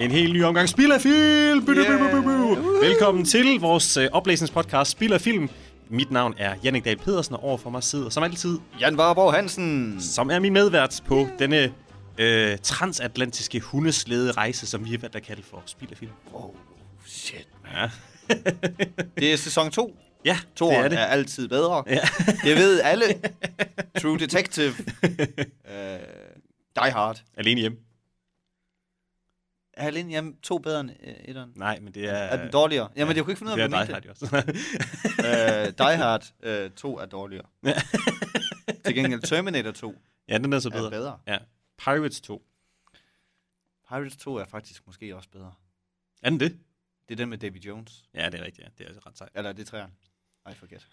en helt ny omgang Spil af Film. Bu. Velkommen til vores uh, oplæsningspodcast Spil af Film. Mit navn er Jannik Dahl Pedersen, og overfor mig sidder som altid, Jan Warborg Hansen. som er min medvært på denne øh, transatlantiske hundeslede rejse, som vi har valgt at kalde for Spil af Film. Oh, shit. Ja, Det er sæson 2. ja det Toren er er, det. er altid bedre. Ja. Det ved alle. True Detective. uh, Die Hard. Alene hjemme. Er Alene Hjem to bedre end uh, etteren? Nej, men det er... Er den dårligere? Jamen, jeg kunne ikke finde ud det af, er hvad dig, du har mente. de også. Uh, Die Hard uh, 2 er dårligere. Til gengæld Terminator 2 ja, den er så er bedre. bedre. Ja. Pirates 2. Pirates 2 er faktisk måske også bedre. Er den det? Det er den med Davy Jones. Ja, det er rigtigt. Ja. Det er altså ret sejt. Eller det er træerne. Ej, forget.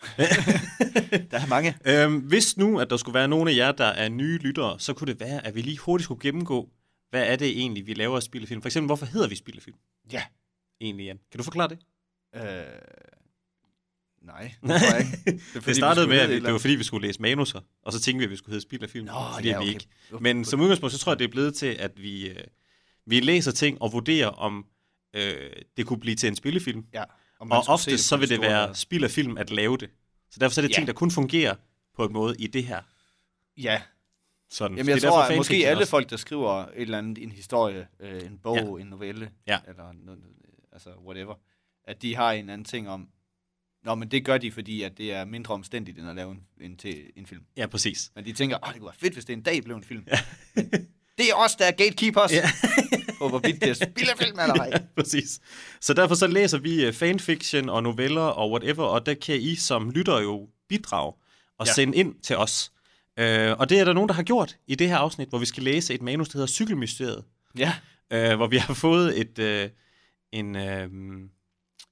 der er mange. Øhm, hvis nu, at der skulle være nogle af jer, der er nye lyttere, så kunne det være, at vi lige hurtigt skulle gennemgå, hvad er det egentlig, vi laver af spillefilm? For eksempel, hvorfor hedder vi spillefilm? Ja. Egentlig, Jan. Kan du forklare det? Øh, nej, det tror jeg ikke. Det, Det, fordi, det startede vi med, at vi, det var fordi, vi skulle læse manuser, og så tænkte vi, at vi skulle hedde spillefilm, Nå, fordi ja, vi okay. ikke. Men som udgangspunkt, så tror jeg, det er blevet til, at vi, øh, vi læser ting og vurderer, om øh, det kunne blive til en spillefilm. Ja, Og, og ofte så vil det være spild af film at lave det. Så derfor så er det Ja. ting, der kun fungerer på en måde i det her. Ja, Sådan. Jamen, jeg det er tror, at måske alle også. folk, der skriver et eller andet, en historie, øh, en bog, Ja. en novelle, Ja. eller noget, altså whatever, at de har en anden ting om, Nå, men det gør de, fordi at det er mindre omstændigt, end at lave en, en, til, en film. Ja, præcis. Men de tænker, åh, det kunne være fedt, hvis det en dag blev en film. Ja. det er os, der er gatekeepers, ja. på hvorvidt det er spillefilm eller ej. Ja, præcis. Så derfor så læser vi øh, fanfiction og noveller og whatever, og der kan I som lytter jo bidrage og ja. sende ind til os. Øh, og det er der nogen, der har gjort i det her afsnit, hvor vi skal læse et manus, der hedder Cykelmysteriet, Ja, øh, hvor vi har fået et, øh, en, øh,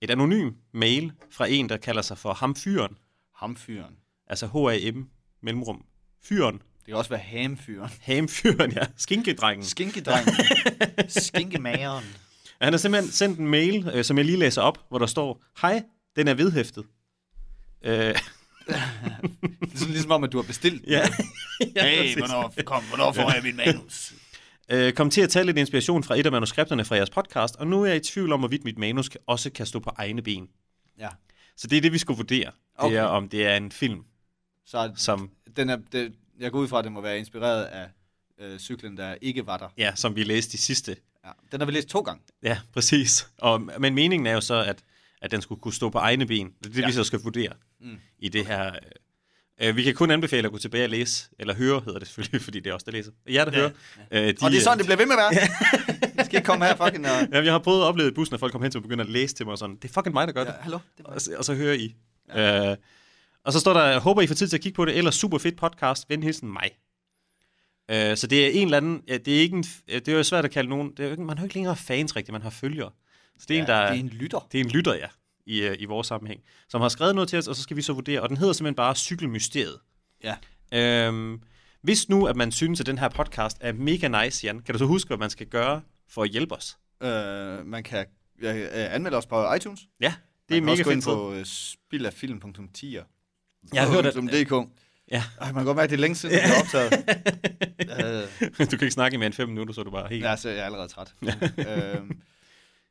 et anonym mail fra en, der kalder sig for Hamfyren, ham fyren. altså H-A-M, mellemrum, fyren, Det kan også være hamfyren. Hamfyren, ja, skinkedrengen. Skinkedrengen. Skinkemageren. Han har simpelthen sendt en mail, øh, som jeg lige læser op, hvor der står, Hej, den er vedhæftet. Øh, Det er sådan ligesom om, at du har bestilt ja. ja, Hey, hvornår, kom, hvornår får jeg min manus? Øh, kom til at tage lidt inspiration fra et af manuskripterne fra jeres podcast, og nu er jeg i tvivl om, hvorvidt mit manus også kan stå på egne ben. Ja. Så det er det, vi skulle vurdere. Det Okay. er, om det er en film, Så som, den er, det, jeg går ud fra, at den må være inspireret af øh, cyklen, der ikke var der. ja, som vi læste i sidste. Ja. Den har vi læst to gange. Ja, præcis. Og, men meningen er jo så, at, at den skulle kunne stå på egne ben. Det er det. Ja. vi så skal vurdere Mm. mm. i det her. Øh, vi kan kun anbefale at gå tilbage og læse, eller høre hedder det selvfølgelig, fordi det er os, der læser. Jer, der ja. hører. Øh, de, Og det er sådan, det bliver ved med at være. Jeg skal ikke komme her fucking og... Ja, jeg har prøvet at opleve i bussen, at folk kommer hen til at begynde at læse til mig og sådan, det er fucking mig, der gør det. Ja, hallo? Det er og, så, og så hører I. Ja. Øh, og så står der, jeg håber I får tid til at kigge på det, eller super fedt podcast, ven hilsen mig. Øh, så det er en eller anden, ja, det er ikke en, det er jo svært at kalde nogen, det er jo ikke, man har jo ikke længere fans rigtigt, man har følgere. Så det er Ja, en, der det er en lytter. Det er en lytter, ja, i, øh, i vores sammenhæng, som har skrevet noget til os, og så skal vi så vurdere, og den hedder simpelthen bare Cykelmysteriet. Ja. Øhm, hvis nu, at man synes, at den her podcast er mega nice, Jan, kan du så huske, hvad man skal gøre for at hjælpe os? Øh, man kan øh, anmelde os på iTunes. Ja, det Man er kan mega også gå ind fedt. på øh, spillafilm.10. Jeg har hørt, at, DK. Ja. Ej, man kan godt mærke, det er længe siden, vi har optaget. øh, du kan ikke snakke i mere end fem minutter, så er du bare helt... ja, så jeg er allerede træt. øh,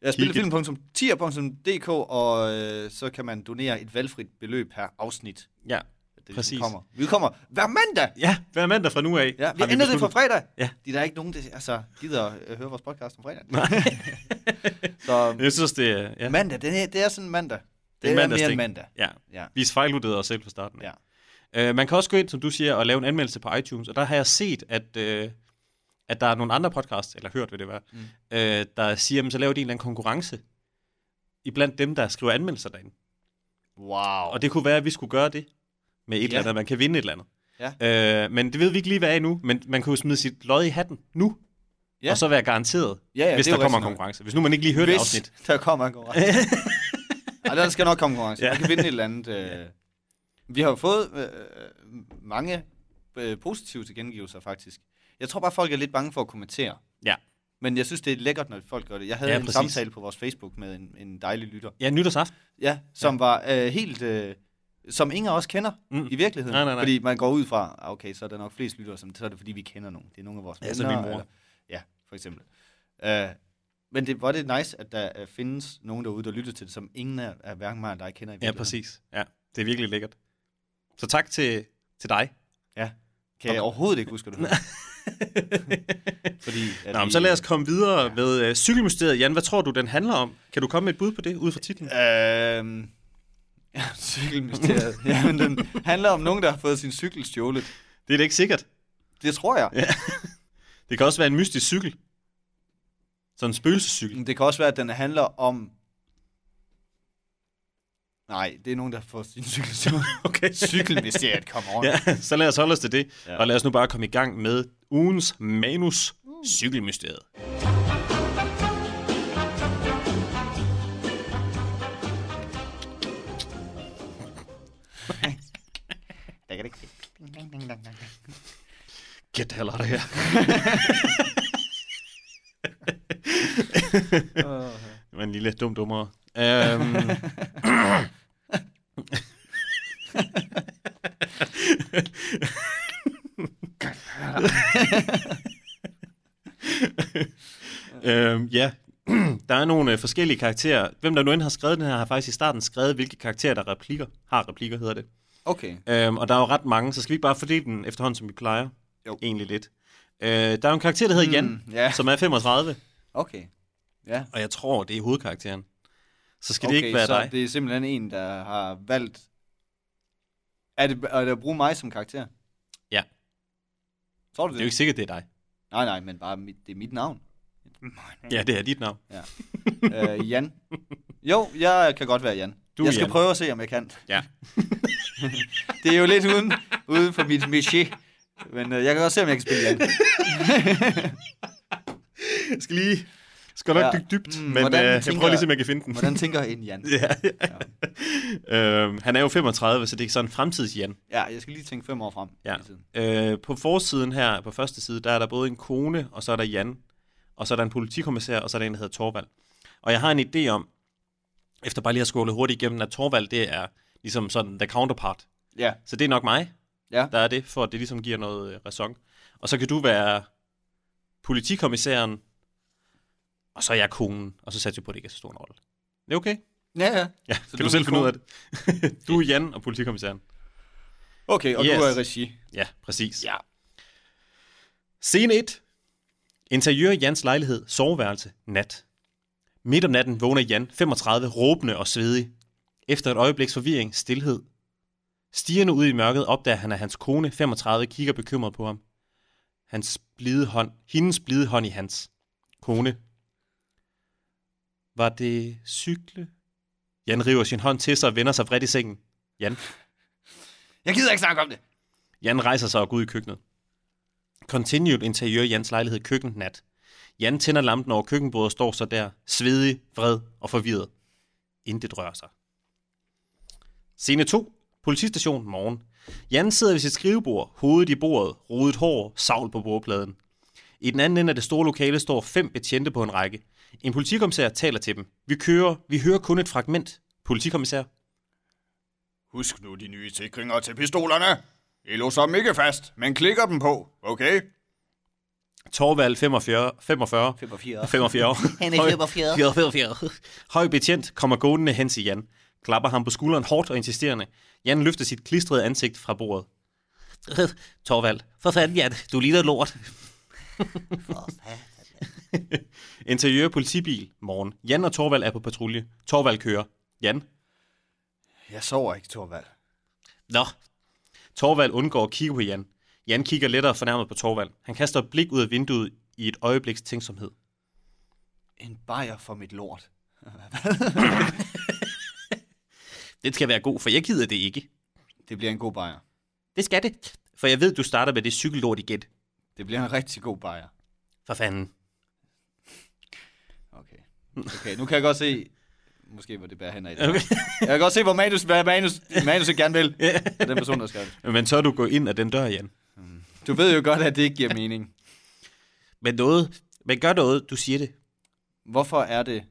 jeg spiller film.tier.dk, og øh, så kan man donere et valgfrit beløb per afsnit. Ja, Det Præcis. ligesom kommer. Vi kommer hver mandag! ja hver mandag fra nu af. Ja, vi ændret det fra fredag. Ja. De der er ikke nogen, der altså, gider at høre vores podcast om fredag. så Jeg synes, det er... Ja. mandag, det er, det er sådan mandag. Det, Det er er, mere end mandag. Ja. Ja. Vi fejlvurderede os selv fra starten. af. Ja. Øh, man kan også gå ind, som du siger, og lave en anmeldelse på iTunes, og der har jeg set, at, øh, at der er nogle andre podcasts, eller hørt vil det være, mm. øh, der siger, at så laver de en eller anden konkurrence iblandt dem, der skriver anmeldelser derinde. Wow. Og det kunne være, at vi skulle gøre det med et Ja. eller andet, man kan vinde et eller andet. Ja. Øh, men det ved vi ikke lige, hvad er endnu, men man kan jo smide sit lod i hatten nu, Ja. og så være garanteret, Ja, ja, hvis det er der kommer en konkurrence. Hvis nu man ikke lige hørte Hvis afsnit. der kommer en konkurrence. Ej, der skal nok komme konkurrence. Ja. Man kan vinde et eller andet. Øh. Vi har jo fået øh, mange øh, positive tilkendegivelser, faktisk. Jeg tror bare, folk er lidt bange for at kommentere. Ja. Men jeg synes, det er lækkert, når folk gør det. Jeg havde Ja, en præcis. samtale på vores Facebook med en, en dejlig lytter. Ja, nytårsaften. Ja, som ja. var øh, helt... Øh, som ingen af os kender Mm. i virkeligheden. Nej, nej, nej. Fordi man går ud fra, ah, okay, så er der nok flest lyttere, som, så er det fordi, vi kender nogen. Det er nogle af vores Ja, er venner. min mor. Eller, ja, for eksempel. Uh, men det var det nice, at der uh, findes nogen derude, der lytter til det, som ingen af, af hverken mig eller dig kender i Ja, virkeligheden. præcis. Ja, det er virkelig lækkert. Så tak til, til dig. Ja. Kan jeg overhovedet ikke huske, du. Fordi, at Nå, men vi- så lad os komme videre ja. med uh, cykelmysteriet. Jan, hvad tror du, den handler om? Kan du komme med et bud på det, ud fra titlen? Øhm, ja, cykelmysteriet. Jamen, den handler om nogen, der har fået sin cykel stjålet. Det er det ikke sikkert. Det tror jeg. Ja. Det kan også være en mystisk cykel. Sådan en spøgelsescykel. Det kan også være, at den handler om... Nej, det er nogen, der får sin cykel. Okay. Cykelmysteriet, come on. Ja, så lad os holde os til det. Ja. Og lad os nu bare komme i gang med ugens manus, cykelmysteriet. Det ikke. Get the hell out of here. det var en lille dum dummer. Um, øhm, ja, der er nogle øh, forskellige karakterer. Hvem der nu end har skrevet den her, har faktisk i starten skrevet, hvilke karakterer der replikker, har replikker, hedder det. Okay. Øhm, og der er jo ret mange, så skal vi ikke bare fordele den efterhånden, som vi plejer? Jo. Egentlig lidt. Øh, der er jo en karakter, der hedder Jan, Mm, ja. som er 35, Okay. Ja. og jeg tror, det er hovedkarakteren. Så skal okay, det ikke være så dig. det er simpelthen en, der har valgt... Er det, er det at bruge mig som karakter? Ja. Tror du Det det? er jo ikke sikkert, det er dig. Nej, nej, men bare mit, det er mit navn. Ja, det er dit navn. øh, Jan. Jo, jeg kan godt være Jan. Du jeg skal Jan. prøve at se, om jeg kan. Ja. Det er jo lidt uden, uden for mit métier. Men øh, jeg kan godt se, om jeg kan spille Jan. Jeg skal lige... Skal nok Ja. dykke dybt, Mm, men øh, hvordan jeg tænker- prøver lige, om jeg kan finde den. Hvordan tænker en Jan? ja, ja. Øhm, han er jo 35, så det er sådan en fremtids Jan. Ja, jeg skal lige tænke fem år frem. Ja. Øh, på forsiden her, på første side, der er der både en kone, og så er der Jan, og så er der en politikommissær, og så er der en, der hedder Torvald. Og jeg har en idé om, efter bare lige at skåle hurtigt igennem, at Torvald, det er ligesom sådan the counterpart. Ja. Så det er nok mig, Ja. der er det, for at det ligesom giver noget øh, ræson. Og så kan du være politikommissæren, og så er jeg konen, og så satser jeg på, at det ikke er så stor en rolle. Det er okay? Ja, ja. Ja, Så kan du du, er selv finde ud af det. du er Jan og politikommissæren. Okay, og Yes. du er i regi. Ja, præcis. Ja. Scene 1. Interiør i Jans lejlighed, soveværelse, nat. Midt om natten vågner Jan, 35, råbende og svedig. Efter et øjebliks forvirring, stillhed. Stigende ud i mørket opdager han, at hans kone, 35, kigger bekymret på ham. Hans blide hånd, hendes blide hånd i hans. Kone. Var det cykle? Jan river sin hånd til sig og vender sig vredt i sengen. Jan. Jeg gider ikke snakke om det. Jan rejser sig og går ud i køkkenet. Continued interiør i Jans lejlighed køkken nat. Jan tænder lampen over køkkenbordet og står så der, svedig, vred og forvirret. Intet rører sig. Scene 2. Politistation morgen. Jan sidder ved sit skrivebord, hovedet i bordet, rodet hår, savl på bordpladen. I den anden ende af det store lokale står fem betjente på en række. En politikommissær taler til dem. Vi kører, vi hører kun et fragment. Politikommissær. Husk nu de nye sikringer til pistolerne. I låser dem ikke fast, men klikker dem på, okay? Torvald 45, 45, 45. 45. Han er Høj- 45. 44. Høj betjent kommer gående hen til Jan, klapper ham på skulderen hårdt og insisterende. Jan løfter sit klistrede ansigt fra bordet. Torvald, for fanden Jan, du ligner lort. Interiør politibil, morgen. Jan og Torvald er på patrulje. Torvald kører. Jan. Jeg sover ikke, Torvald. Nå. Torvald undgår at kigge på Jan. Jan kigger lettere fornærmet på Torvald. Han kaster et blik ud af vinduet i et øjebliks tænksomhed. En bajer for mit lort. Det skal være god, for jeg gider det ikke. Det bliver en god bajer. Det skal det, for jeg ved, du starter med det cykellort igen. Det bliver en rigtig god bajer. For fanden. Okay. Okay, nu kan jeg godt se, måske hvor det bærer hen af. Okay. Jeg kan godt se, hvor manus, hvad manus, manus gerne vil. Og den person, der skal det. Men så er du gået ind ad den dør, Jan. Du ved jo godt, at det ikke giver mening. Men noget, men gør noget, du siger det. Hvorfor er det?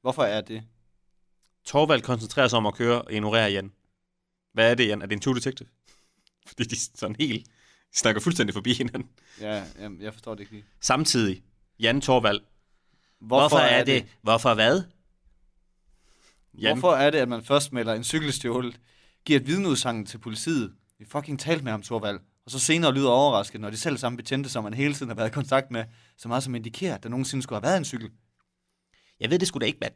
Hvorfor er det? Torvald koncentrerer sig om at køre og ignorere Jan. Hvad er det, Jan? Er det en true detective? Fordi de er sådan helt snakker fuldstændig forbi hinanden. Ja, jeg, jeg forstår det ikke lige. Samtidig, Jan Torvald. Hvorfor, Hvorfor er det? Hvorfor hvad? Jan, Hvorfor er det, at man først melder en cykelstjålet, giver et vidneudsagn til politiet, vi fucking talt med ham, Torvald, og så senere lyder overrasket, når de selv samme betjente, som man hele tiden har været i kontakt med, så meget som indikerer, at der nogensinde skulle have været en cykel. jeg ved det sgu da ikke, mand.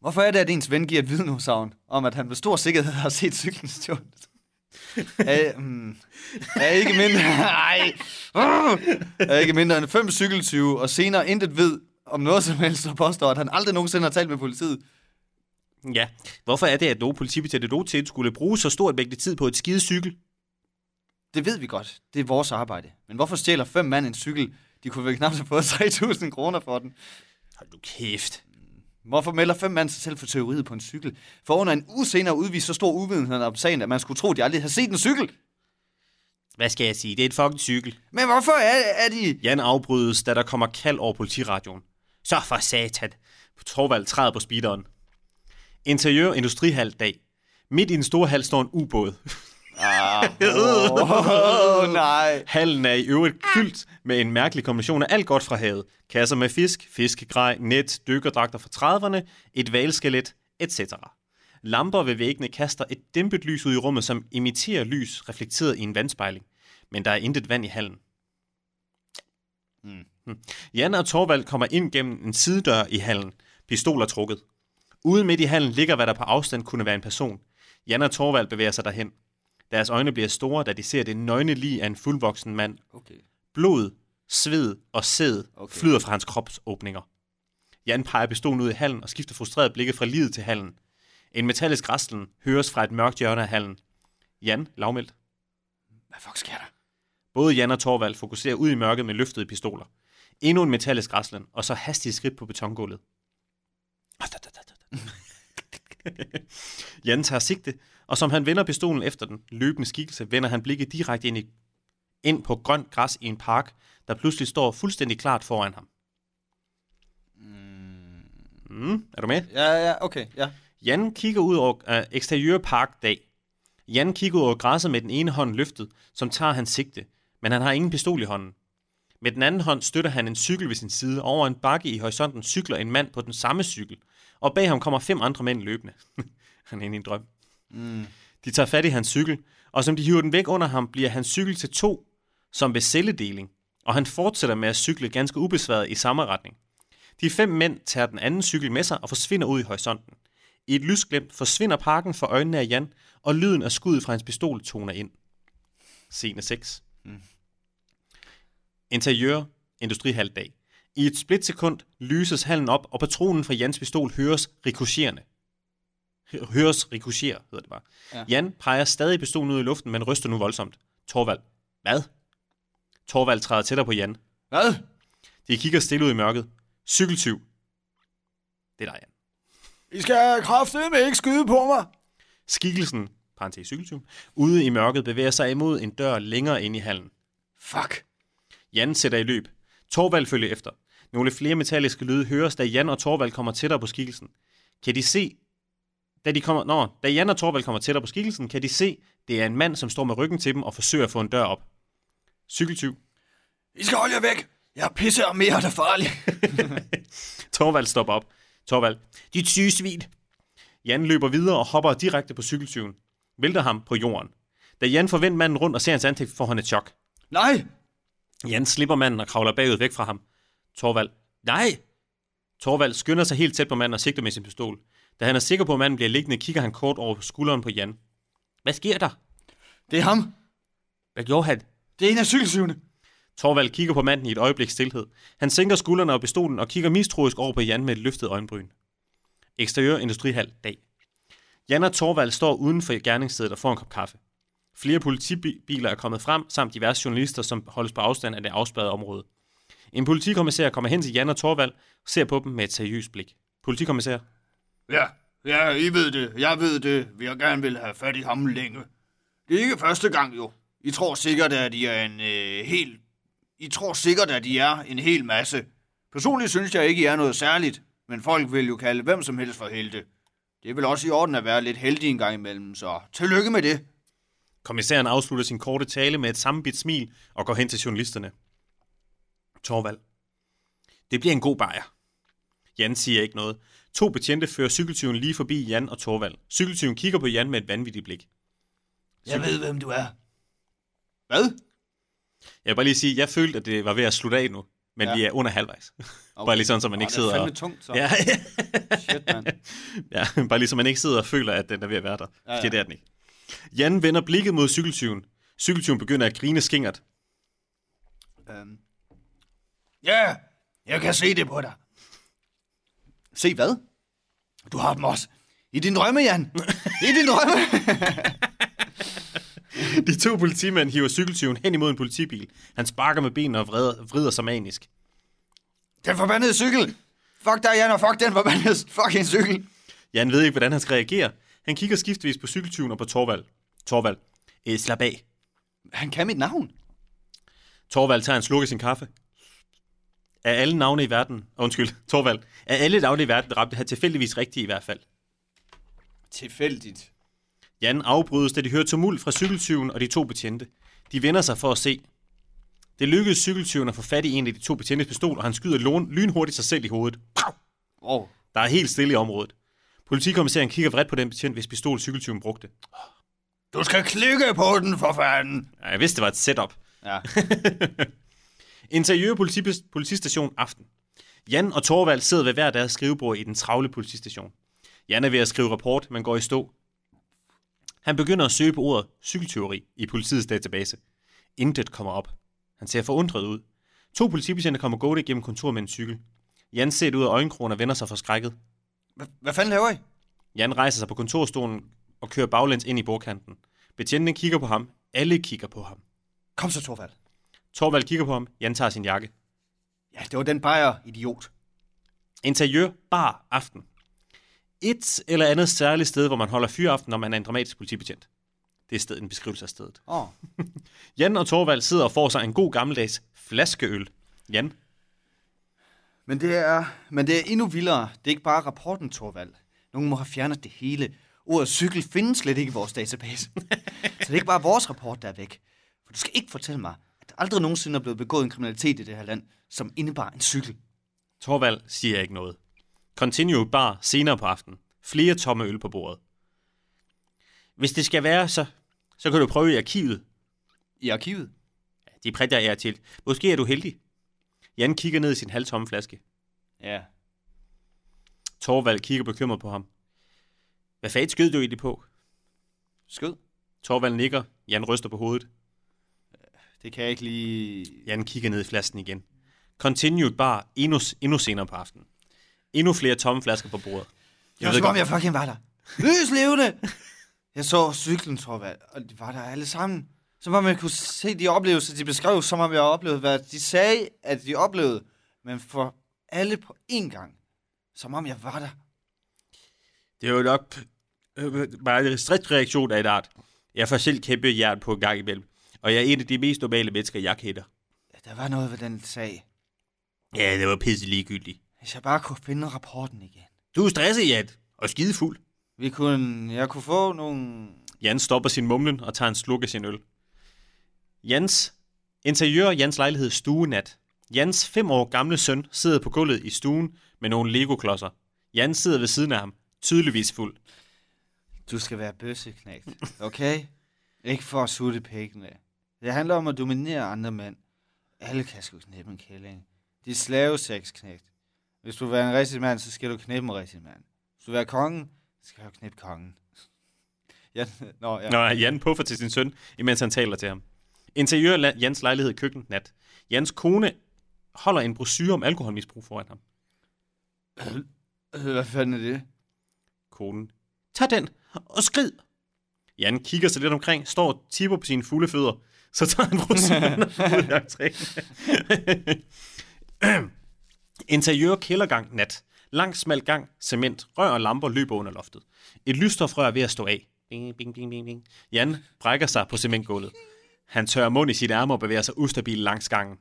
Hvorfor er det, at ens ven giver et vidneudsagn om, at han med stor sikkerhed har set cyklen stjålet? Er, mm, er ikke mindre... Ej. Uh, er ikke mindre end fem cykeltyve, og senere intet ved om noget som helst, og påstår, at han aldrig nogensinde har talt med politiet. Ja, hvorfor er det, at nogle politibetjente nogensinde skulle bruge så stort mængde tid på et skide cykel? Det ved vi godt. Det er vores arbejde. Men hvorfor stjæler fem mand en cykel? De kunne vel knap have fået 3.000 kroner for den. Hold nu kæft. Hvorfor melder fem mand sig selv for teoriet på en cykel? For under en uge senere udvise så stor uvidenhed om sagen, at man skulle tro, at de aldrig har set en cykel. Hvad skal jeg sige? Det er en fucking cykel. Men hvorfor er, er de... Jan afbrydes, da der kommer kald over politiradioen. Så for satan. Torvald træder på speederen. Interiør industrihal dag. Midt i den store hal står en ubåd. Ah, oh, nej. Hallen er i øvrigt fyldt med en mærkelig kombination af alt godt fra havet. Kasser med fisk, fiskegrej, net, dykkerdragter fra 30'erne, et valskelet, etc. Lamper ved væggene kaster et dæmpet lys ud i rummet, som imiterer lys reflekteret i en vandspejling. Men der er intet vand i hallen. Hmm. Jan og Torvald kommer ind gennem en sidedør i hallen. Pistoler trukket. Ude midt i hallen ligger, hvad der på afstand kunne være en person. Jan og Torvald bevæger sig derhen. Deres øjne bliver store, da de ser det nøgne lig af en fuldvoksen mand. Okay. Blod, sved og sæd okay. flyder fra hans kropsåbninger. Jan peger pistolen ud i hallen og skifter frustreret blikket fra livet til hallen. En metallisk raslen høres fra et mørkt hjørne af hallen. Jan, lavmældt. Hvad fuck sker der? Både Jan og Torvald fokuserer ud i mørket med løftede pistoler. Endnu en metallisk raslen, og så hastige skridt på betongulvet. Jan tager sigte, og som han vender pistolen efter den løbende skikkelse, vender han blikket direkte ind, i, ind på grønt græs i en park, der pludselig står fuldstændig klart foran ham. Mm, er du med? Ja, ja, okay, ja. Jan kigger ud over uh, eksteriør parkdag. Jan kigger ud over græsset med den ene hånd løftet, som tager hans sigte, men han har ingen pistol i hånden. Med den anden hånd støtter han en cykel ved sin side. Over en bakke i horisonten cykler en mand på den samme cykel, og bag ham kommer fem andre mænd løbende. han er inde i en drøm. Mm. De tager fat i hans cykel, og som de hiver den væk under ham, bliver hans cykel til to, som ved celledeling, og han fortsætter med at cykle ganske ubesværet i samme retning. De fem mænd tager den anden cykel med sig og forsvinder ud i horisonten. I et lysglimt forsvinder parken for øjnene af Jan, og lyden af skuddet fra hans pistol toner ind. Scene 6. Mm. Interiør, industrihaldag. I et splitsekund lyses hallen op, og patronen fra Jans pistol høres rikocherende. Høres rikochere, hedder det bare. Ja. Ja. Jan peger stadig pistolen ud i luften, men ryster nu voldsomt. Torvald. Hvad? Torvald træder tættere på Jan. Hvad? De kigger stille ud i mørket. Cykeltyv. Det er dig, Jan. I skal kraftedeme ikke skyde på mig. Skikkelsen, parentes cykeltyv, ude i mørket bevæger sig imod en dør længere ind i hallen. Fuck. Jan sætter i løb. Torvald følger efter. Nogle flere metalliske lyde høres, da Jan og Torvald kommer tættere på skikkelsen. Kan de se Da, de kommer, nå, da Jan og Torvald kommer tættere på skikkelsen, kan de se, det er en mand, som står med ryggen til dem og forsøger at få en dør op. Cykeltyv. I skal holde jer væk. Jeg er pisse og mere, der er farlig. Torvald stopper op. Torvald. Dit syge svin. Jan løber videre og hopper direkte på cykeltyven. Vælter ham på jorden. Da Jan får vendt manden rundt og ser hans ansigt, får han et chok. Nej! Jan slipper manden og kravler bagud væk fra ham. Torvald. Nej! Torvald skynder sig helt tæt på manden og sigter med sin pistol. Da han er sikker på, at manden bliver liggende, kigger han kort over skulderen på Jan. Hvad sker der? Det er ham. Hvad gjorde han? Det er en af cykelsyvene. Torvald kigger på manden i et øjeblik stilhed. Han sænker skuldrene og pistolen og kigger mistroisk over på Jan med et løftet øjenbryn. Eksteriør Industrihal dag. Jan og Torvald står uden for gerningsstedet og får en kop kaffe. Flere politibiler er kommet frem, samt diverse journalister, som holdes på afstand af det afspærrede område. En politikommissær kommer hen til Jan og Torvald og ser på dem med et seriøst blik. Politikommissær. Ja, ja, I ved det. Jeg ved det. Vi har gerne vil have fat i ham længe. Det er ikke første gang jo. I tror sikkert, at I er en øh, helt... I tror sikkert, at I er en hel masse. Personligt synes jeg ikke, I er noget særligt, men folk vil jo kalde hvem som helst for helte. Det er vel også i orden at være lidt heldig en gang imellem, så tillykke med det. Kommissæren afslutter sin korte tale med et sammenbidt smil og går hen til journalisterne. Torvald. Det bliver en god bajer. Jan siger ikke noget. To betjente fører cykeltyven lige forbi Jan og Torvald. Cykeltyven kigger på Jan med et vanvittigt blik. Jeg ved, hvem du er. Hvad? Jeg vil bare lige sige, jeg følte, at det var ved at slutte af nu. Men ja. vi er under halvvejs. Okay. bare lige sådan, så man ikke det er sidder og... tungt, så. Ja, Shit, mand. ja, bare lige så man ikke sidder og føler, at den er ved at være der. Ja, Ja. Det er den ikke. Jan vender blikket mod cykeltyven. Cykeltyven begynder at grine skingert. Øhm, Ja, jeg kan se det på dig. Se hvad? Du har dem også. I din drømme, Jan. I din drømme. De to politimænd hiver cykeltyven hen imod en politibil. Han sparker med benene og vrider, vrider sig manisk. Den forbandede cykel. Fuck dig, Jan, og fuck den forbandede fucking cykel. Jan ved ikke, hvordan han skal reagere. Han kigger skiftvis på cykeltyven og på Torvald. Torvald. Eh, slap af. Han kan mit navn. Torvald tager en sluk af sin kaffe. Af alle navne i verden, undskyld, Torvald, af alle navne i verden ramte han tilfældigvis rigtigt i hvert fald. Tilfældigt. Jan afbrydes, da de hører tumult fra cykeltyven og de to betjente. De vender sig for at se. Det lykkedes cykeltyven at få fat i en af de to betjentes pistol, og han skyder lynhurtigt sig selv i hovedet. Wow. Der er helt stille i området. Politikommissæren kigger vredt på den betjent, hvis pistol cykeltyven brugte. Du skal klikke på den, for fanden. Ja, jeg vidste, det var et setup. Ja. Interiør politi- politistation aften. Jan og Torvald sidder ved hver deres skrivebord i den travle politistation. Jan er ved at skrive rapport, men går i stå. Han begynder at søge på ordet cykelteori i politiets database. Intet kommer op. Han ser forundret ud. To politibetjente kommer gående gennem kontoret med en cykel. Jan ser det ud af øjenkrogen og vender sig forskrækket. Hva- Hvad fanden laver I? Jan rejser sig på kontorstolen og kører baglæns ind i bordkanten. Betjentene kigger på ham. Alle kigger på ham. Kom så, Torvald. Torvald kigger på ham. Jan tager sin jakke. Ja, det var den bajer, idiot. Interiør bar aften. Et eller andet særligt sted, hvor man holder fyraften, når man er en dramatisk politibetjent. Det er stedet, en beskrivelse af stedet. Oh. Jan og Torvald sidder og får sig en god gammeldags flaskeøl. Jan, Men det er, men det er endnu vildere. Det er ikke bare rapporten, Torvald. Nogen må have fjernet det hele. Ordet cykel findes slet ikke i vores database. Så det er ikke bare vores rapport, der er væk. For du skal ikke fortælle mig, der aldrig nogensinde er blevet begået en kriminalitet i det her land, som indebar en cykel. Torvald siger ikke noget. Continue bar senere på aftenen. Flere tomme øl på bordet. Hvis det skal være, så, så kan du prøve i arkivet. I arkivet? De prætter er til. Måske er du heldig. Jan kigger ned i sin halvtomme flaske. Ja. Torvald kigger bekymret på ham. Hvad fanden skød du egentlig på? Skød? Torvald nikker. Jan ryster på hovedet. Det kan jeg ikke lige... Jan kigger ned i flasken igen. Continued bar endnu, endnu senere på aftenen. Endnu flere tomme flasker på bordet. Det var som om, jeg fucking var der. Lys levende! Jeg så cyklen, Torvald, og de var der alle sammen. Som om jeg kunne se de oplevelser, de beskrev, som om jeg oplevede, hvad de sagde, at de oplevede. Men for alle på én gang. Som om jeg var der. Det er jo nok øh, bare en stressreaktion af et art. Jeg får selv kæmpe jern på en gang imellem. Og jeg er en af de mest normale mennesker, jeg kender. Ja, der var noget ved den sag. Ja, det var pisse ligegyldigt. Hvis jeg bare kunne finde rapporten igen. Du er stresset, Jan. Og skidefuld. Vi kunne, jeg kunne få nogle... Jan stopper sin mumlen og tager en sluk af sin øl. Jans interiør Jans lejlighed stuenat. Jans fem år gamle søn sidder på gulvet i stuen med nogle Lego-klodser. Jan sidder ved siden af ham, tydeligvis fuld. Du skal være bøsseknægt, okay? Ikke for at sutte pækken af. Det handler om at dominere andre mænd. Alle kan sgu knæppe en kælling. De er slavesexknægt. Hvis du vil være en rigtig mand, så skal du knæppe en rigtig mand. Hvis du vil være kongen, så skal du knæppe kongen. ja, nå, ja. Nå, Jan puffer til sin søn, imens han taler til ham. Interiør Jans lejlighed køkken nat. Jans kone holder en brochure om alkoholmisbrug foran ham. Øh, Hvad fanden er det? Konen. Tag den og skrid. Jan kigger sig lidt omkring, står og tipper på sine fulde fødder. Så tager han og ud i entréen. Interiør kældergang nat. Lang smal gang, cement, rør og lamper løber under loftet. Et lysstofrør er ved at stå af. Bing, bing, bing, bing, bing. Jan brækker sig på cementgulvet. Han tørrer mund i sit ærme og bevæger sig ustabil langs gangen.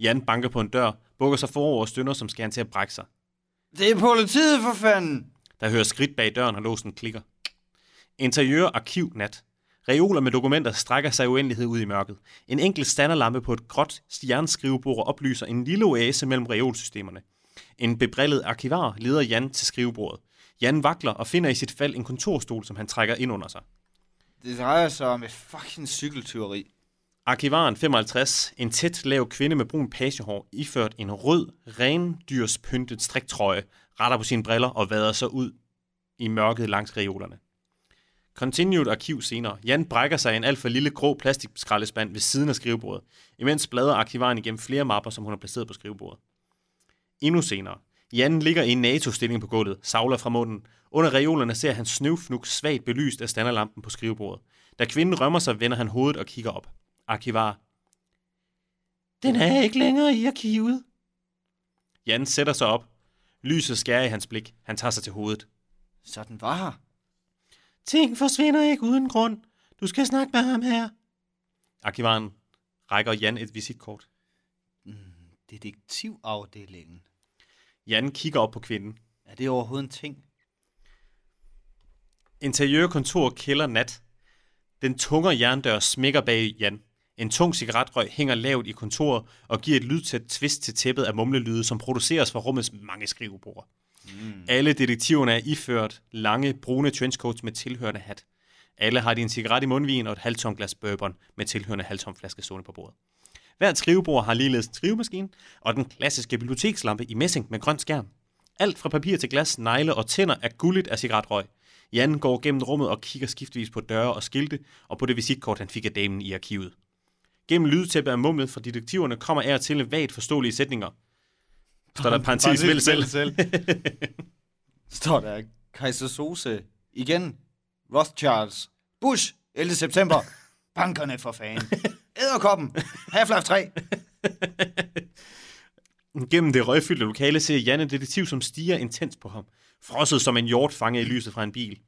Jan banker på en dør, bukker sig forover og stønner, som skal han til at brække sig. Det er politiet, for fanden! Der hører skridt bag døren, og låsen klikker. Interiør arkiv nat. Reoler med dokumenter strækker sig uendelighed ud i mørket. En enkelt standerlampe på et gråt jernskrivebord oplyser en lille oase mellem reolsystemerne. En bebrillet arkivar leder Jan til skrivebordet. Jan vakler og finder i sit fald en kontorstol, som han trækker ind under sig. Det drejer sig om et fucking cykeltyveri. Arkivaren 55, en tæt lav kvinde med brun pagehår, iført en rød, rendyrspyntet striktrøje, retter på sine briller og vader så ud i mørket langs reolerne. Continued arkiv senere. Jan brækker sig i en alt for lille grå plastikskraldespand ved siden af skrivebordet, imens bladrer arkivaren igennem flere mapper, som hun har placeret på skrivebordet. Endnu senere. Jan ligger i en NATO-stilling på gulvet, savler fra munden. Under reolerne ser han snøvfnuk svagt belyst af standerlampen på skrivebordet. Da kvinden rømmer sig, vender han hovedet og kigger op. Arkivar. Den er ikke længere i arkivet. Jan sætter sig op. Lyset skærer i hans blik. Han tager sig til hovedet. Så den var her. Ting forsvinder ikke uden grund. Du skal snakke med ham her. Arkivaren rækker Jan et visitkort. Detektivafdelingen. Jan kigger op på kvinden. Er det overhovedet en ting? Interiørkontor kælder nat. Den tunge jerndør smækker bag Jan. En tung cigaretrøg hænger lavt i kontoret og giver et lydtæt twist til tæppet af mumlelyde, som produceres fra rummets mange skrivebord. Mm. Alle detektiverne er iført lange, brune trenchcoats med tilhørende hat. Alle har de en cigaret i mundvigen og et halvtomt glas bourbon med tilhørende halvtom flaske stående på bordet. Hver skrivebord har ligeledes en skrivemaskine og den klassiske bibliotekslampe i messing med grøn skærm. Alt fra papir til glas, negle og tænder er gulligt af cigaretrøg. Jan går gennem rummet og kigger skiftvis på døre og skilte og på det visitkort, han fik af damen i arkivet. Gennem lydtæppet af mumlet fra detektiverne kommer af og til vagt forståelige sætninger. Står der parentes vel selv. Står der Kaiser Sose igen. Rothschilds. Bush. 11. september. Bankerne for fanden. Æderkoppen. Half-Life 3. Gennem det røgfyldte lokale ser Jan en detektiv, som stiger intens på ham. Frosset som en hjort fanget i lyset fra en bil.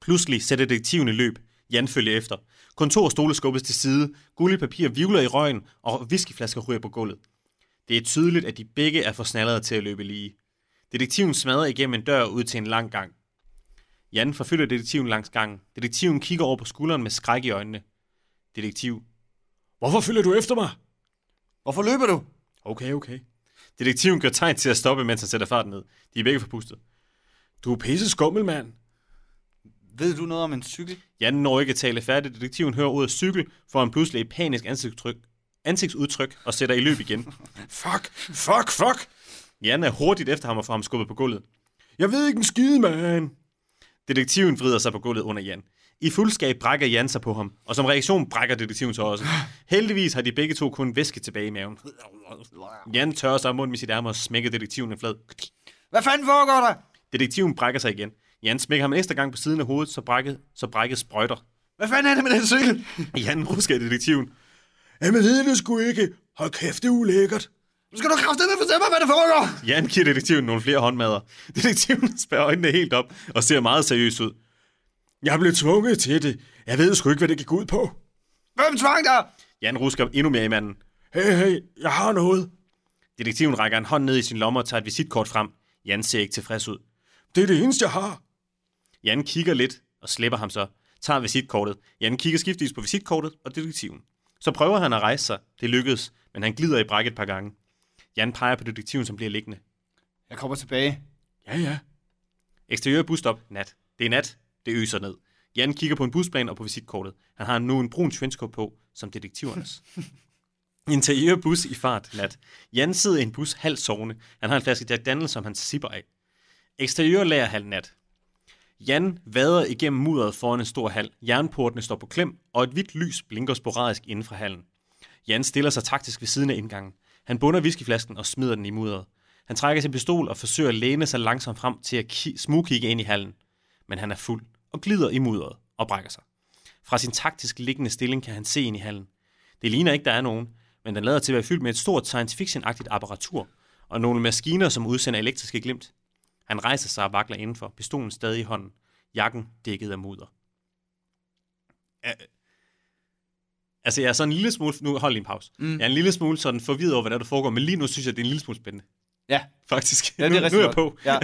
Pludselig sætter detektiven i løb. Jan følger efter. Kontor og stole skubbes til side. Gullige papir vivler i røgen, og whiskyflasker ryger på gulvet. Det er tydeligt, at de begge er for snallede til at løbe lige. Detektiven smadrer igennem en dør ud til en lang gang. Jan forfølger detektiven langs gangen. Detektiven kigger over på skulderen med skræk i øjnene. Detektiv. Hvorfor følger du efter mig? Hvorfor løber du? Okay, okay. Detektiven gør tegn til at stoppe, mens han sætter farten ned. De er begge forpustet. Du er pisse skummel, mand. Ved du noget om en cykel? Jan når ikke at tale færdigt. Detektiven hører ordet cykel, får han pludselig et panisk ansigtsudtryk, ansigtsudtryk og sætter i løb igen. fuck, fuck, fuck! Jan er hurtigt efter ham og får ham skubbet på gulvet. Jeg ved ikke en skide, man. Detektiven vrider sig på gulvet under Jan. I fuldskab brækker Jan sig på ham, og som reaktion brækker detektiven sig også. Heldigvis har de begge to kun væske tilbage i maven. Jan tørrer sig om munden med sit ærme og smækker detektiven en flad. Hvad fanden foregår der? Detektiven brækker sig igen. Jan smækker ham en ekstra gang på siden af hovedet, så brækket, så brækket sprøjter. Hvad fanden er det med den cykel? Jan rusker detektiven. Jamen ved det sgu ikke. Hold kæft, det er ulækkert. Nu skal du kraftedeme fortælle mig, hvad der foregår. Jan giver detektiven nogle flere håndmadder. Detektiven spærrer øjnene helt op og ser meget seriøs ud. Jeg blev tvunget til det. Jeg ved sgu ikke, hvad det gik ud på. Hvem tvang dig? Jan rusker endnu mere i manden. Hey, hey, jeg har noget. Detektiven rækker en hånd ned i sin lomme og tager et visitkort frem. Jan ser ikke tilfreds ud. Det er det eneste, jeg har. Jan kigger lidt og slipper ham så. Tager visitkortet. Jan kigger skiftevis på visitkortet og detektiven. Så prøver han at rejse sig. Det lykkedes, men han glider i brækket et par gange. Jan peger på detektiven, som bliver liggende. Jeg kommer tilbage. Ja, ja. Eksteriør busstop. Nat. Det er nat. Det øser ned. Jan kigger på en busplan og på visitkortet. Han har nu en brun trenchcoat på, som detektivernes. Interiør bus i fart nat. Jan sidder i en bus halvt sovende. Han har en flaske Jack Daniels, som han sipper af. Eksteriør lager halv nat. Jan vader igennem mudderet foran en stor hal. Jernportene står på klem, og et hvidt lys blinker sporadisk inden fra hallen. Jan stiller sig taktisk ved siden af indgangen. Han bunder whiskyflasken og smider den i mudderet. Han trækker sin pistol og forsøger at læne sig langsomt frem til at ki- smugkigge ind i hallen. Men han er fuld og glider i mudderet og brækker sig. Fra sin taktisk liggende stilling kan han se ind i hallen. Det ligner ikke, der er nogen, men den lader til at være fyldt med et stort science fiction-agtigt apparatur og nogle maskiner, som udsender elektriske glimt. Han rejser sig og vakler indenfor, pistolen stadig i hånden, jakken dækket af mudder. Altså, jeg er sådan en lille smule... Nu, hold lige en pause. Mm. Jeg er en lille smule sådan forvirret over, hvad der, der foregår, men lige nu synes jeg, det er en lille smule spændende. Ja. Faktisk. Ja, det er nu, nu er jeg på. Ja.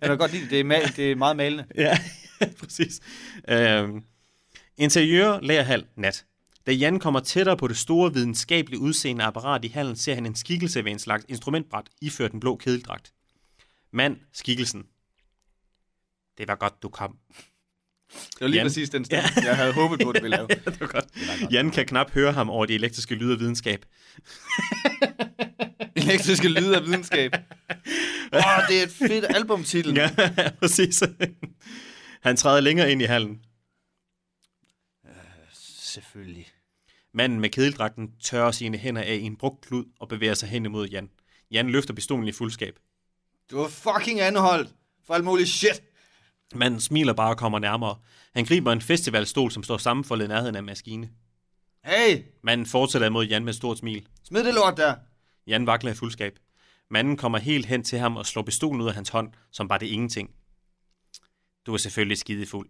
Jeg kan godt lide det. Det er, mal- det er meget malende. Ja, præcis. Øhm, interiør lagerhal nat. Da Jan kommer tættere på det store videnskabeligt udseende apparat i hallen, ser han en skikkelse ved en slags instrumentbræt, iført en blå kedeldragt. Mand, skikkelsen. Det var godt, du kom. Det var lige Jan. præcis den stemme, jeg havde håbet på, det ville lave. det var godt. Jan kan knap høre ham over de elektriske lyder af videnskab. Elektriske lyde af videnskab. Åh, oh, det er et fedt albumtitel. Ja, præcis. Han træder længere ind i hallen. Selvfølgelig. Manden med kedeldragten tørrer sine hænder af i en brugt klud og bevæger sig hen imod Jan. Jan løfter pistolen i fuldskab. Du er fucking anholdt for alt muligt shit. Manden smiler bare og kommer nærmere. Han griber en festivalstol, som står sammenfoldet i nærheden af en maskine. Hey, Manden fortsætter imod Jan med et stort smil. smid det lort der. Jan vakler i fuldskab. Manden kommer helt hen til ham og slår pistolen ud af hans hånd, som bare det ingenting. Du er selvfølgelig skidefuld.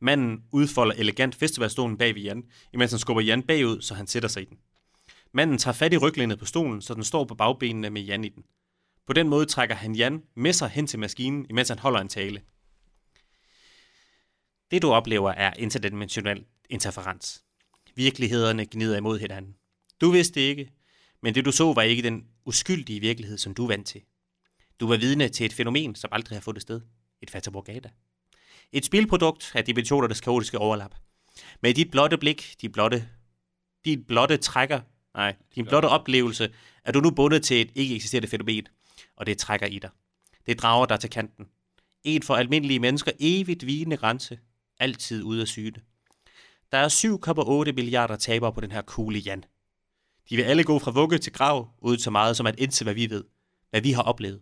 Manden udfolder elegant festivalstolen bag ved Jan, imens han skubber Jan bagud, så han sætter sig i den. Manden tager fat i ryglænet på stolen, så den står på bagbenene med Jan i den. På den måde trækker han Jan med sig hen til maskinen, imens han holder en tale. Det du oplever er interdimensionel interferens. Virkelighederne gnider imod hinanden. Du vidste ikke, men det du så var ikke den uskyldige virkelighed, som du er vant til. Du var vidne til et fænomen, som aldrig har fundet sted. Et Fata Morgana. Et spilprodukt af dimensionernes kaotiske overlap. Med dit blotte blik, dit blotte, dit blotte trækker, nej, din blotte oplevelse, er du nu bundet til et ikke eksisterende fænomen, og det trækker i dig. Det drager dig til kanten. En for almindelige mennesker evigt vigende grænse, altid ude af syne. Der er 7,8 milliarder tabere på den her kugle, Jan. De vil alle gå fra vugge til grav, uden så meget som at indse, hvad vi ved. Hvad vi har oplevet.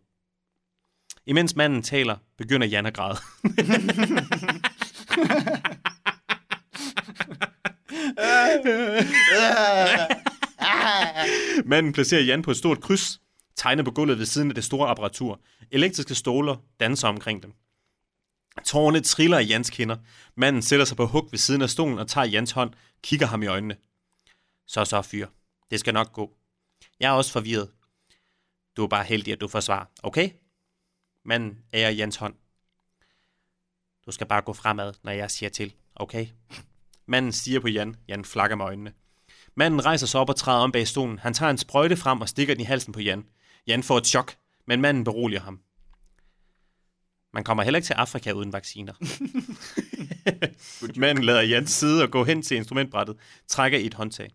Imens manden taler, begynder Jan at græde. Manden placerer Jan på et stort kryds, tegner på gulvet ved siden af det store apparatur. Elektriske stoler danser omkring dem. Tårne triller i Jans kinder. Manden sætter sig på hug ved siden af stolen og tager Jans hånd, kigger ham i øjnene. Så så, fyr. Det skal nok gå. Jeg er også forvirret. Du er bare heldig, at du får svar, okay? Manden ærer Jans hånd. Du skal bare gå fremad, når jeg siger til, okay? Manden stiger på Jan. Jan flakker med øjnene. Manden rejser sig op og træder om bag stolen. Han tager en sprøjte frem og stikker den i halsen på Jan. Jan får et chok, men manden beroliger ham. Man kommer heller ikke til Afrika uden vacciner. Manden lader Jan sidde og gå hen til instrumentbrættet, trækker i et håndtag.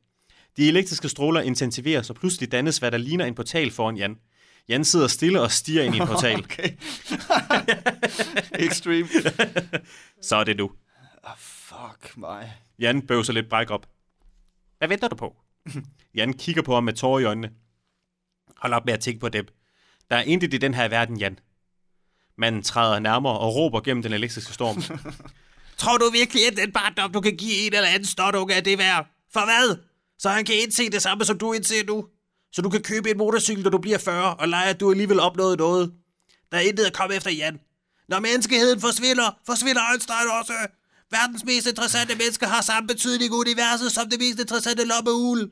De elektriske stråler intensiveres, og pludselig dannes, hvad der ligner en portal foran Jan. Jan sidder stille og stiger ind i en portal. Okay. Extreme. Så er det nu. Oh, fuck mig. Jan bøvser lidt bræk op. Hvad venter du på? Jan kigger på ham med tårer i øjnene. Hold op med at tænke på dem. Der er intet i den her verden, Jan. Manden træder nærmere og råber gennem den elektriske storm. Tror du virkelig, at den barndom, du kan give en eller anden stårtunge, er det værd? For hvad? Så han kan indse det samme, som du indser nu. Så du kan købe en motorcykel, når du bliver 40, og lege, at du alligevel opnået noget. Der er intet at komme efter, Jan. Når menneskeheden forsvinder, forsvinder Einstein også. Verdens mest interessante mennesker har samme betydning i universet som det mest interessante lommeugle.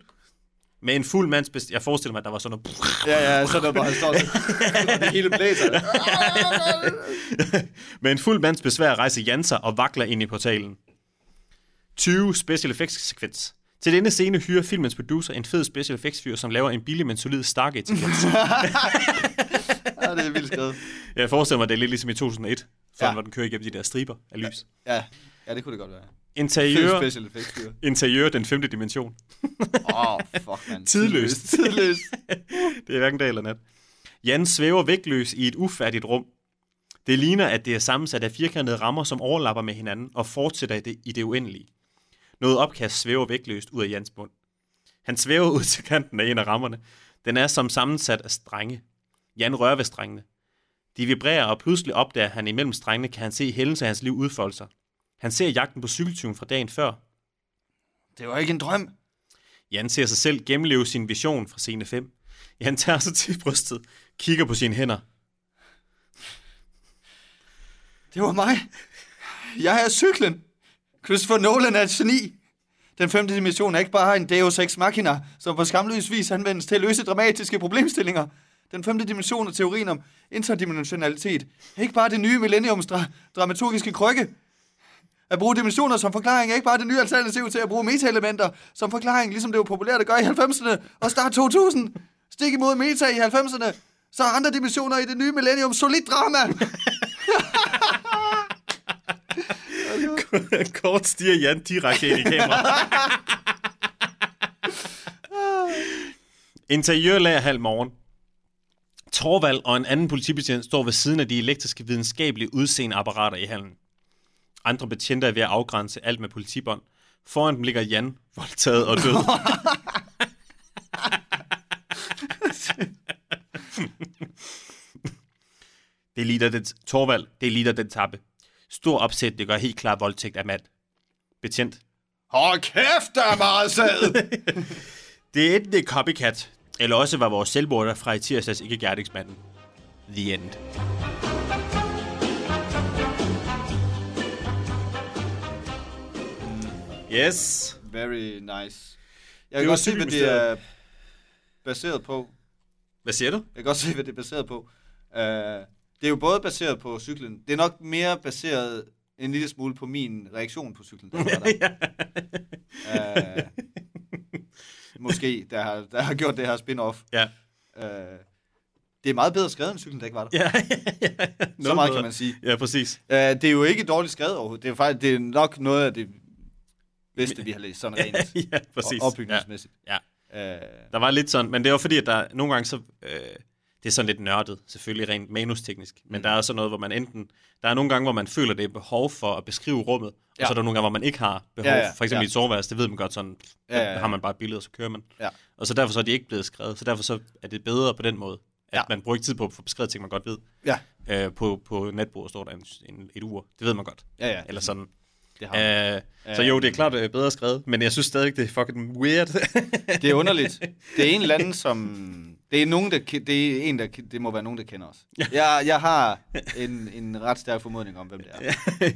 Med en fuld mands... bes- Jeg forestiller mig, at der var sådan noget... Ja, ja, så der bare står og det hele blæser. Med en fuld mands besvær rejser Jan sig og vakler ind i portalen. 20 special effects sekvens. Til denne scene hyrer filmens producer en fed special effects fyr, som laver en billig, men solid Stargate sekvens. Ja, det er vildt skrevet. Jeg forestiller mig, at det er lidt ligesom i 2001, for Ja. hvor den kører igennem de der striber af lys. Ja, ja det kunne det godt være. Interiør, special effects, interiør den femte dimension. Åh, oh, fuck, man. Tidløst. Tidløst. Det er hverken dag eller nat. Jan svæver vægtløs i et ufærdigt rum. Det ligner, at det er sammensat af firkantede rammer, som overlapper med hinanden og fortsætter i det, i det uendelige. Noget opkast svæver vægtløst ud af Jans mund. Han svæver ud til kanten af en af rammerne. Den er som sammensat af strenge. Jan rører ved strengene. De vibrerer, og pludselig opdager han imellem strengene, kan han se hændelser af hans liv udfolde sig. Han ser jagten på cykeltyven fra dagen før. Det var ikke en drøm. Jan ser sig selv gennemleve sin vision fra scene 5. Jan tager sig til brystet, kigger på sine hænder. Det var mig. Jeg er cyklen. Christopher Nolan er et geni. Den femte dimension er ikke bare en Deus Ex Machina, som på skamløs vis anvendes til at løse dramatiske problemstillinger. Den femte dimension er teorien om interdimensionalitet. Er ikke bare det nye millenniums dra- dramaturgiske krykke. At bruge dimensioner som forklaring er ikke bare det nye alternativ til at bruge meta-elementer som forklaring, ligesom det var populært at gøre i 90'erne og start 2000. Stik imod meta i 90'erne, så er andre dimensioner i det nye millennium solid drama. Kort stiger Jan direkte ind i kameraet. Interiørlag halv morgen. Torvald og en anden politibetjent står ved siden af de elektriske videnskabelige udseende apparater i hallen. Andre betjente er ved at afgrænse alt med politibånd. Foran dem ligger Jan, voldtaget og død. det er lige der det, Torvald, det er lige der den tappe. Stor opsæt, det gør helt klart voldtægt af mand. Betjent. Hold kæft, der er meget sæd! Det er enten det er copycat, eller også var vores selvmorder fra i tirsdags ikke gerningsmanden. The end. Yes. Very nice. Jeg kan godt se, hvad det er baseret på. Hvad siger du? Jeg kan godt se, hvad det er baseret på. Uh, det er jo både baseret på cyklen. Det er nok mere baseret en lille smule på min reaktion på cyklen. Der var der. uh, måske, der har, der har gjort det her spin-off. Ja. Uh, det er meget bedre skrevet end cyklen, der ikke var der. Ja, ja, ja. Så meget bedre. kan man sige. Ja, præcis. Uh, det er jo ikke dårligt skrevet overhovedet. Det er, faktisk, det er nok noget af det bedste, vi har læst. Sådan rent ja, præcis. og opbygningsmæssigt. Ja. ja. Uh, Der var lidt sådan, men det var fordi, at der nogle gange så... Øh, det er sådan lidt nørdet, selvfølgelig rent manusteknisk. Men Mm. der er så noget, hvor man enten... Der er nogle gange, hvor man føler, det er behov for at beskrive rummet, og Ja. så er der nogle gange, hvor man ikke har behov. Ja, ja, For eksempel ja. i et soveværelse, det ved man godt sådan, Ja, ja, ja. har man bare et billede, og så kører man. Ja. Og så derfor så er de ikke blevet skrevet. Så derfor så er det bedre på den måde, at Ja. man bruger ikke tid på at få beskrevet ting, man godt ved. Ja. Øh, på, på netbordet står der en, en, et ur. Det ved man godt. Ja, ja. Eller sådan. Det har. Øh, så jo, det er klart øh, bedre skrevet, men jeg synes stadig, det er fucking weird. Det er underligt. Det er en eller anden, som... Det er, nogen, der, det er en, der... Det må være nogen, der kender os. Jeg, jeg har en, en ret stærk formodning om, hvem det er.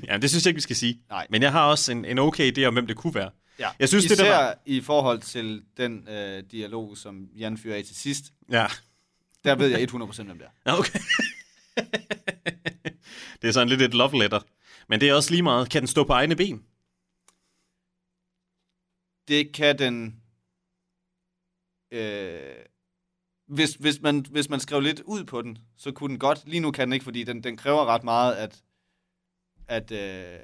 ja, det synes jeg ikke, vi skal sige. Nej. Men jeg har også en, en okay idé om, hvem det kunne være. Ja. Jeg synes, Især det der var... i forhold til den øh, dialog, som Jan fyrer af til sidst. Ja. Der ved jeg 100% hvem det er. Ja, okay. det er sådan lidt et love letter. Men det er også lige meget, kan den stå på egne ben? Det kan den... Øh, hvis, hvis, man, hvis man skrev lidt ud på den, så kunne den godt. Lige nu kan den ikke, fordi den, den kræver ret meget, at, at, øh,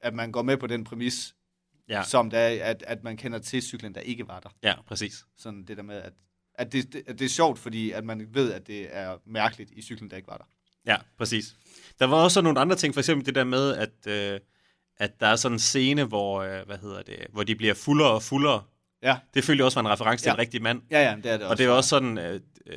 at man går med på den præmis, Ja. som der er, at, at man kender til cyklen, der ikke var der. Ja, præcis. Sådan det der med, at, at, det, det, at det er sjovt, fordi at man ved, at det er mærkeligt i cyklen, der ikke var der. Ja, præcis. Der var også nogle andre ting, for eksempel det der med, at, øh, at der er sådan en scene, hvor, øh, hvad hedder det, hvor de bliver fuldere og fuldere. Ja. Det følger også var en reference til Ja. en rigtig mand. Ja, ja, det er det Og også. det er også sådan, øh, øh,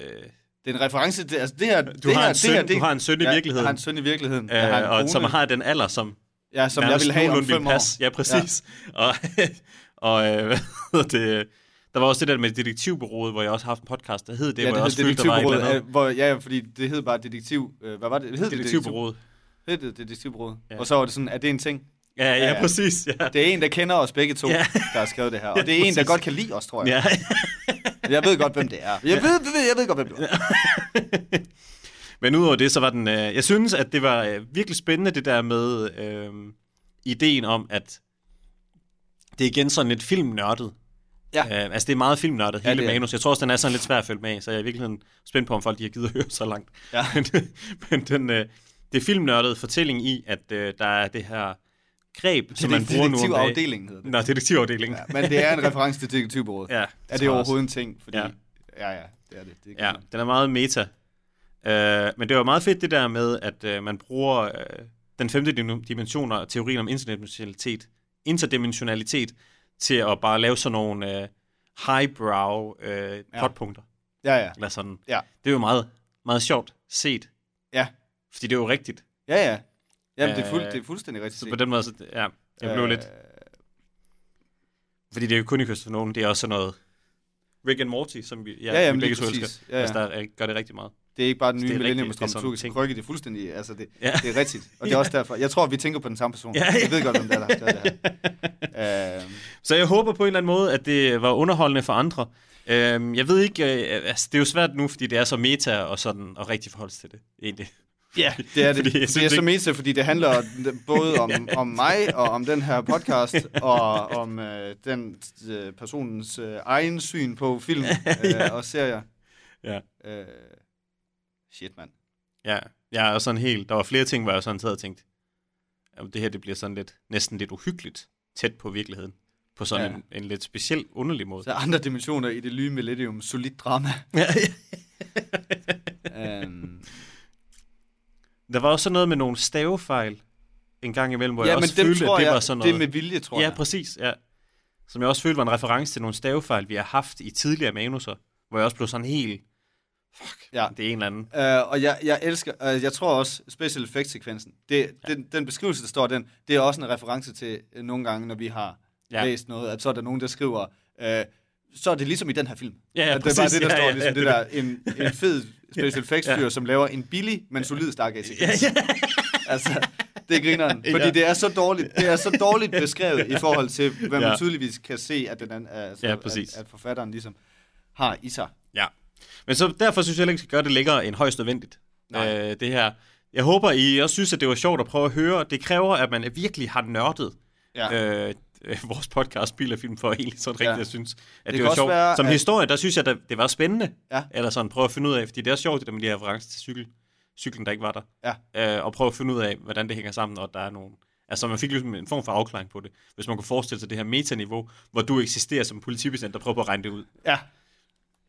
Det er en reference til, altså det her... Du det har her, en søn- det her, det, du har en søn i ja, virkeligheden. Jeg har en søn i virkeligheden. Jeg har øh, og som har den alder, som Ja, som jeg vil have om fem år. passe. Ja, præcis. Ja. Og, og øh, hvad hedder det, der var også det der med detektivbureauet, hvor jeg også har haft en podcast, der hed det, ja, hvor jeg det også hed følte, der var et eller andet. øh, hvor, ja, fordi det hed bare detektiv... Øh, hvad var det? det hed Detektivbureauet. Det hed det detektivbureauet. Ja. Ja. Og så var det sådan, er det en ting? Ja, ja, Ja, ja, ja. præcis. Ja. Det er en, der kender os begge to, Ja. ja. der har skrevet det her. Og det er en, der præcis. godt kan lide os, tror jeg. Ja. Jeg ved godt, hvem det er. Jeg ved, jeg ved, jeg ved godt, hvem det er. Men udover det, så var den... Øh, jeg synes, at det var øh, virkelig spændende, det der med øh, ideen om, at det er igen sådan lidt filmnørdet. Ja. Øh, altså, det er meget filmnørdet, Ja, hele det er. manus. Jeg tror også, den er sådan lidt svær at følge med så jeg er i virkeligheden spændt på, om folk de har givet at høre så langt. Ja. men, men den, øh, det er filmnørdet fortælling i, at øh, der er det her greb, som man bruger nu om dagen. Detektivafdelingen hedder det. Nå, detektivafdelingen. Ja, men det er en reference til detektivbureauet. Ja, er tror det overhovedet en ting? Fordi, Ja. ja. ja, ja, det er det. det Ja, den er meget meta. Uh, men det var meget fedt det der med, at uh, man bruger uh, den femte dim- dimension og teorien om interdimensionalitet, interdimensionalitet til at bare lave sådan nogle uh, highbrow uh, plotpunkter. Ja, ja. Eller sådan. Ja. Det er jo meget, meget sjovt set. Ja. Fordi det er jo rigtigt. Ja, ja. Jamen, det er, fuld, Øh, det er fuldstændig rigtigt Så set. på den måde, så, ja, jeg blev Øh, lidt... Fordi det er jo kun i Christopher Nolan, det er også sådan noget... Rick and Morty, som vi, ja, Ja, jamen, vi begge to elsker. Ja, ja. Altså, der er- gør det rigtig meget. Det er ikke bare den nye det millennium rigtigt, det sådan dramaturgiske ting. krykke, det er fuldstændig, altså det, Ja. det er rigtigt. Og det er også derfor, jeg tror, vi tænker på den samme person. Ja, ja. Jeg ved godt, hvem det er, der her. Øhm, Så jeg håber på en eller anden måde, at det var underholdende for andre. Øhm, jeg ved ikke, øh, altså, det er jo svært nu, fordi det er så meta og sådan, og rigtig forholde sig til det, egentlig. Ja, det er det. Fordi jeg det er så meta, fordi det handler både om, om mig og om den her podcast, og om øh, den øh, personens øh, egen syn på film øh, og serier. Ja. Øh, shit, mand. Ja, jeg er sådan helt, der var flere ting, hvor jeg sådan sad og tænkte, at det her det bliver sådan lidt, næsten lidt uhyggeligt tæt på virkeligheden. På sådan Ja. en, en lidt speciel, underlig måde. Så andre dimensioner i det nye millennium, solid drama. Ja, øhm, Der var også sådan noget med nogle stavefejl en gang imellem, hvor ja, jeg også følte, at det jeg, var sådan det noget... er med vilje, tror ja, jeg. præcis, ja. Som jeg også følte var en reference til nogle stavefejl, vi har haft i tidligere manuser, hvor jeg også blev sådan helt, fuck, Ja. det er en eller anden. Uh, og jeg, jeg elsker, uh, jeg tror også, special effects sekvensen, det, ja. den, den beskrivelse, der står den, det er også en reference til uh, nogle gange, når vi har Ja. ja. læst noget, at så er der nogen, der skriver, uh, så er det ligesom i den her film. Ja, ja, at det er bare det, der Ja, står, ja, ligesom ja, det det- der, en, en fed special effects fyr, Ja. som laver en billig, men solid Stargate Ja, sekvens. altså, det er grineren, fordi Ja. det er så dårligt, det er så dårligt beskrevet i forhold til, hvad man Ja. tydeligvis kan se, at, den anden, altså, Ja, præcis. at, at forfatteren ligesom har i sig. Ja. Men så derfor synes jeg heller ikke, skal gøre det længere end højst nødvendigt. Nej. Øh, det her. Jeg håber, I også synes, at det var sjovt at prøve at høre. Det kræver, at man virkelig har nørdet Ja. øh, øh, vores podcast Spil og Film for egentlig sådan rigtigt, Ja. jeg synes, at det, Det var sjovt. være, Som at- historie, der synes jeg, at det var spændende. Ja. Eller sådan, prøve at finde ud af, fordi det er sjovt, det der med de her referencer til cykel, cyklen, der ikke var der. Ja. Øh, og prøve at finde ud af, hvordan det hænger sammen, og der er nogle... Altså, man fik ligesom en form for afklaring på det. Hvis man kunne forestille sig det her metaniveau, hvor du eksisterer som politibetjent, der prøver på at regne det ud. Ja.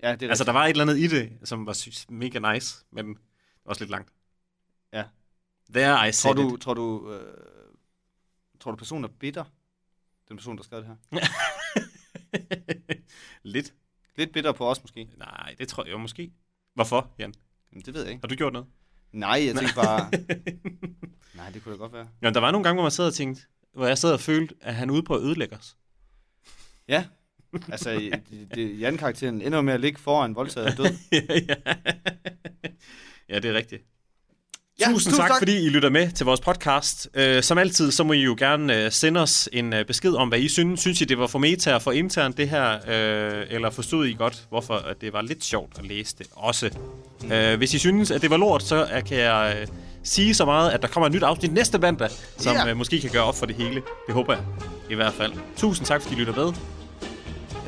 Ja, det er Altså, der var et eller andet i det, som var mega nice, men også lidt langt. Ja. There I Tror du, it. tror du, øh, tror du personen er bitter? Den person, der skrev det her. lidt. Lidt bitter på os måske. Nej, det tror jeg jo måske. Hvorfor, Jan? Jamen, det ved jeg ikke. Har du gjort noget? Nej, jeg tænkte bare... Nej, det kunne da godt være. Ja, der var nogle gange, hvor man sad og tænkte, hvor jeg sad og følte, at han er ude på at ødelægge os. Ja. Altså, det, det, Jan-karakteren ender med at ligge foran voldtaget og død. ja, ja. det er rigtigt. Ja, tusind, tusind tak, tak. fordi I lytter med til vores podcast. Uh, som altid, så må I jo gerne uh, sende os en uh, besked om, hvad I synes. Synes I, det var for meta og for internt det her? Uh, eller forstod I godt, hvorfor at det var lidt sjovt at læse det også? Uh, hvis I synes, at det var lort, så uh, kan jeg uh, sige så meget, at der kommer et nyt afsnit næste mandag, som Ja. uh, måske kan gøre op for det hele. Det håber jeg i hvert fald. Tusind tak, fordi I lytter med.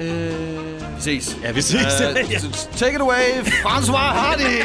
Øh... Vi ses. Ja, vi ses. Uh, take it away, François Hardy!